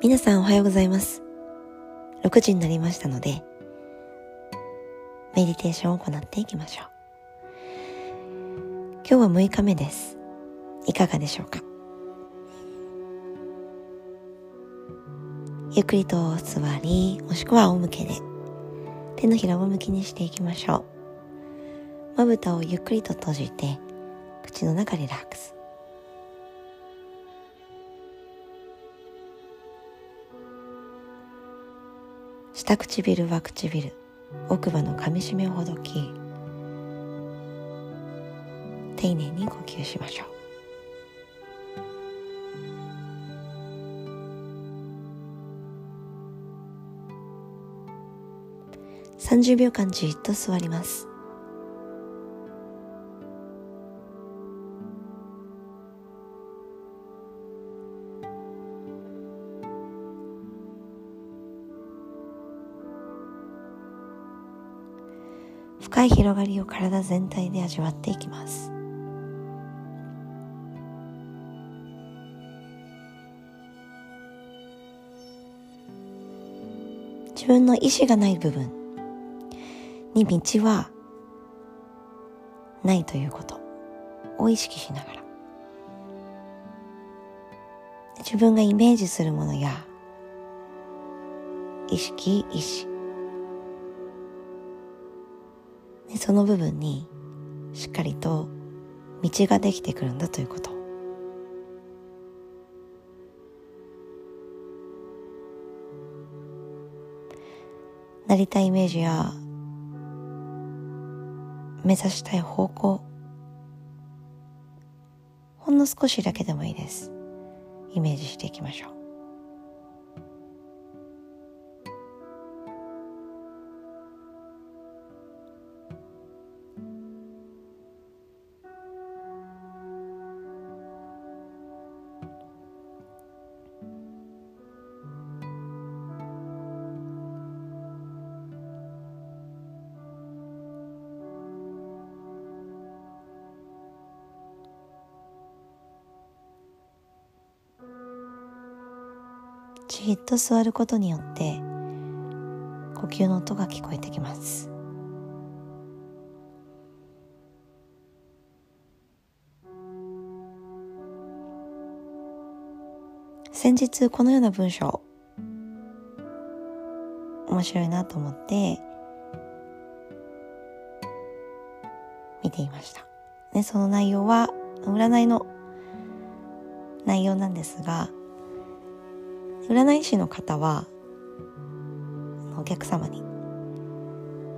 皆さんおはようございます。6時になりましたので、メディテーションを行っていきましょう。今日は6日目です。いかがでしょうか？ゆっくりと座り、もしくは仰向けで、手のひらを向きにしていきましょう。まぶたをゆっくりと閉じて、口の中リラックス。下唇は唇奥歯のかみしめをほどき丁寧に呼吸しましょう。30秒間じっと座ります。深い広がりを体全体で味わっていきます。自分の意志がない部分。に道はないということ。を意識しながら。自分がイメージするものや意識意志。その部分にしっかりと道ができてくるんだということ。なりたいイメージや目指したい方向。ほんの少しだけでもいいです。イメージしていきましょう。じっと座ることによって呼吸の音が聞こえてきます先日このような文章面白いなと思って見ていました。ね、その内容は占いの内容なんですが占い師の方はお客様に、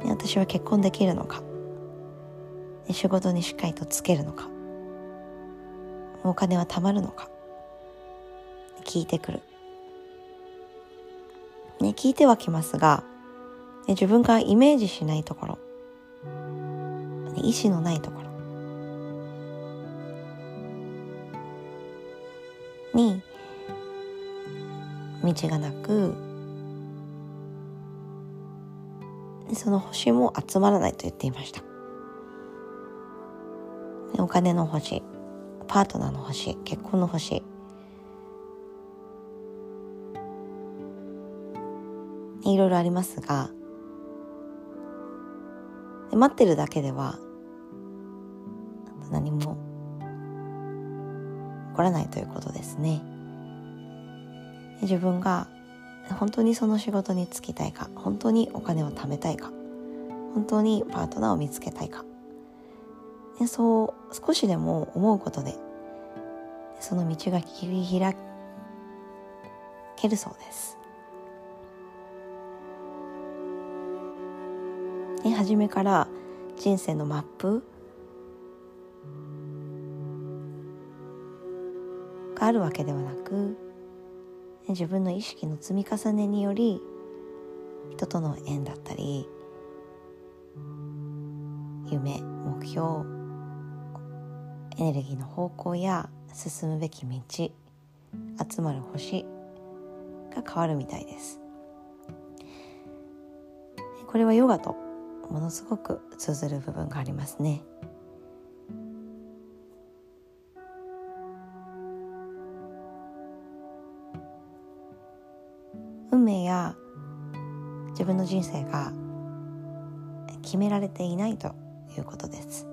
私は結婚できるのか、仕事にしっかりとつけるのかお金は貯まるのか聞いてくる、ね、聞いてはきますが、ね、自分がイメージしないところ、意志のないところに道がなくその星も集まらないと言っていましたお金の星パートナーの星結婚の星いろいろありますが待ってるだけでは何も起こらないということですね。自分が本当にその仕事に就きたいか本当にお金を貯めたいか本当にパートナーを見つけたいか。でそう少しでも思うことでその道が切り開けるそうです。で初めから人生のマップがあるわけではなく自分の意識の積み重ねにより人との縁だったり夢目標エネルギーの方向や進むべき道集まる星が変わるみたいです。これはヨガとものすごく通ずる部分がありますね。運命や自分の人生が決められていないということです。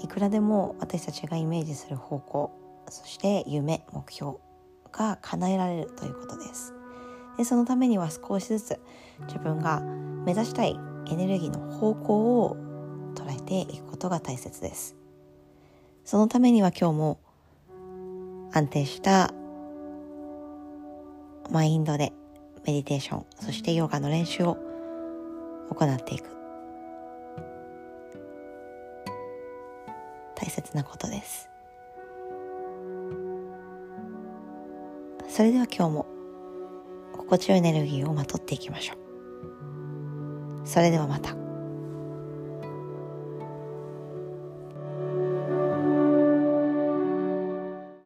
いくらでも私たちがイメージする方向そして夢目標が叶えられるということです。でそのためには少しずつ自分が目指したいエネルギーの方向を捉えていくことが大切です。そのためには今日も安定したマインドでメディテーションそしてヨガの練習を行っていく。大切なことです。それでは今日も心地よいエネルギーをまとっていきましょう。それではまた。